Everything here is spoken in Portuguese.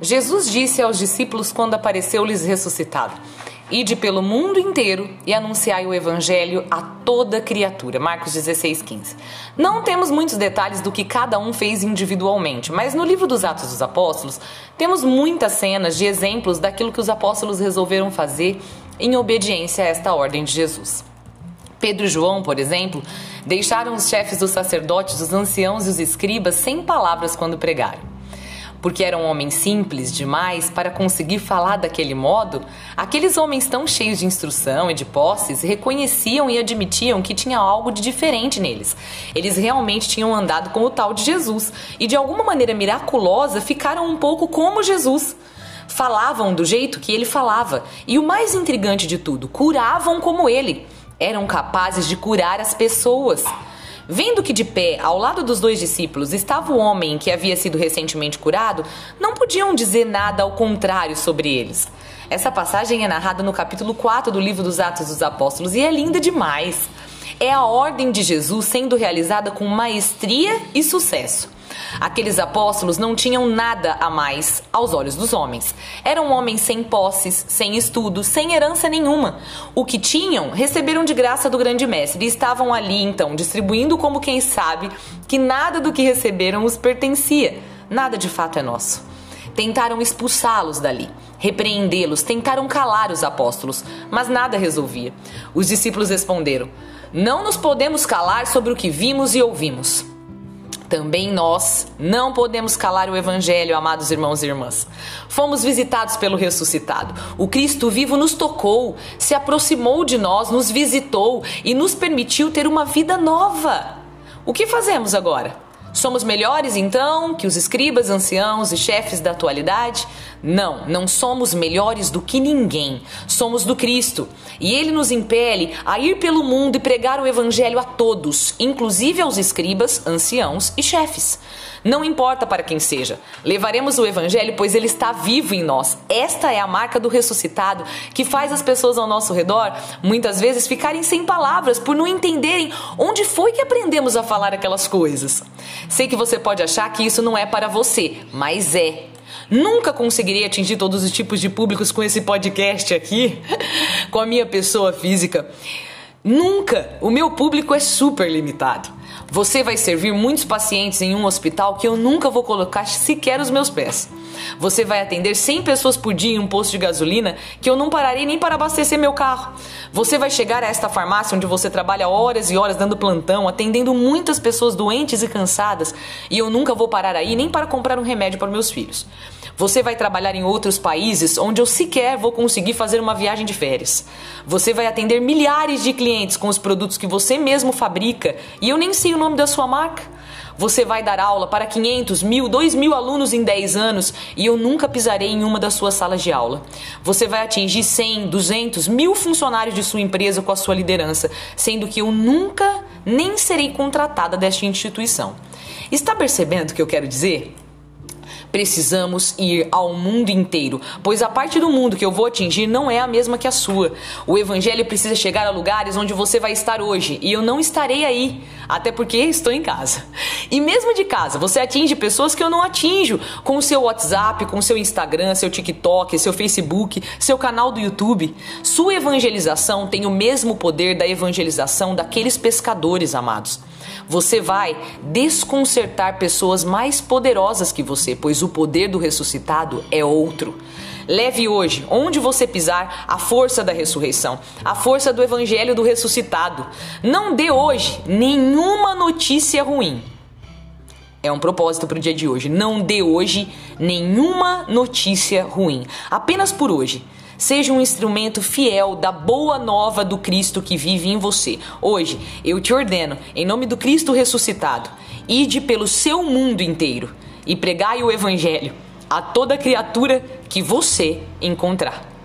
Jesus disse aos discípulos quando apareceu-lhes ressuscitado: Ide pelo mundo inteiro e anunciai o evangelho a toda criatura. Marcos 16, 15. Não temos muitos detalhes do que cada um fez individualmente, mas no livro dos Atos dos Apóstolos temos muitas cenas de exemplos daquilo que os apóstolos resolveram fazer em obediência a esta ordem de Jesus. Pedro e João, por exemplo, deixaram os chefes dos sacerdotes, os anciãos e os escribas sem palavras quando pregaram porque eram homens simples demais para conseguir falar daquele modo, aqueles homens tão cheios de instrução e de posses reconheciam e admitiam que tinha algo de diferente neles. Eles realmente tinham andado com o tal de Jesus e de alguma maneira miraculosa ficaram um pouco como Jesus. Falavam do jeito que ele falava e o mais intrigante de tudo, curavam como ele. Eram capazes de curar as pessoas. Vendo que de pé, ao lado dos dois discípulos, estava o homem que havia sido recentemente curado, não podiam dizer nada ao contrário sobre eles. Essa passagem é narrada no capítulo 4 do livro dos Atos dos Apóstolos e é linda demais. É a ordem de Jesus sendo realizada com maestria e sucesso. Aqueles apóstolos não tinham nada a mais aos olhos dos homens. Eram homens sem posses, sem estudos, sem herança nenhuma. O que tinham, receberam de graça do grande mestre e estavam ali então distribuindo como quem sabe que nada do que receberam os pertencia. Nada de fato é nosso. Tentaram expulsá-los dali, repreendê-los, tentaram calar os apóstolos, mas nada resolvia. Os discípulos responderam: Não nos podemos calar sobre o que vimos e ouvimos. Também nós não podemos calar o Evangelho, amados irmãos e irmãs. Fomos visitados pelo ressuscitado. O Cristo vivo nos tocou, se aproximou de nós, nos visitou e nos permitiu ter uma vida nova. O que fazemos agora? Somos melhores então que os escribas, anciãos e chefes da atualidade? Não, não somos melhores do que ninguém. Somos do Cristo. E ele nos impele a ir pelo mundo e pregar o evangelho a todos, inclusive aos escribas, anciãos e chefes. Não importa para quem seja, levaremos o evangelho, pois ele está vivo em nós. Esta é a marca do ressuscitado que faz as pessoas ao nosso redor muitas vezes ficarem sem palavras por não entenderem onde foi que aprendemos a falar aquelas coisas. Sei que você pode achar que isso não é para você, mas é. Nunca conseguirei atingir todos os tipos de públicos com esse podcast aqui, com a minha pessoa física. Nunca! O meu público é super limitado. Você vai servir muitos pacientes em um hospital que eu nunca vou colocar sequer os meus pés. Você vai atender 100 pessoas por dia em um posto de gasolina que eu não pararei nem para abastecer meu carro. Você vai chegar a esta farmácia onde você trabalha horas e horas dando plantão, atendendo muitas pessoas doentes e cansadas, e eu nunca vou parar aí nem para comprar um remédio para meus filhos. Você vai trabalhar em outros países onde eu sequer vou conseguir fazer uma viagem de férias. Você vai atender milhares de clientes com os produtos que você mesmo fabrica e eu nem sei o nome da sua marca. Você vai dar aula para 500, mil, 2 mil alunos em 10 anos e eu nunca pisarei em uma das suas salas de aula. Você vai atingir 100, 200, mil funcionários de sua empresa com a sua liderança, sendo que eu nunca nem serei contratada desta instituição. Está percebendo o que eu quero dizer? Precisamos ir ao mundo inteiro, pois a parte do mundo que eu vou atingir não é a mesma que a sua. O evangelho precisa chegar a lugares onde você vai estar hoje e eu não estarei aí, até porque estou em casa. E mesmo de casa, você atinge pessoas que eu não atinjo com o seu WhatsApp, com o seu Instagram, seu TikTok, seu Facebook, seu canal do YouTube. Sua evangelização tem o mesmo poder da evangelização daqueles pescadores amados. Você vai desconcertar pessoas mais poderosas que você, pois o poder do ressuscitado é outro. Leve hoje, onde você pisar, a força da ressurreição, a força do evangelho do ressuscitado. Não dê hoje nenhuma notícia ruim. É um propósito para o dia de hoje. Não dê hoje nenhuma notícia ruim. Apenas por hoje. Seja um instrumento fiel da boa nova do Cristo que vive em você. Hoje, eu te ordeno, em nome do Cristo ressuscitado, ide pelo seu mundo inteiro e pregai o Evangelho a toda criatura que você encontrar.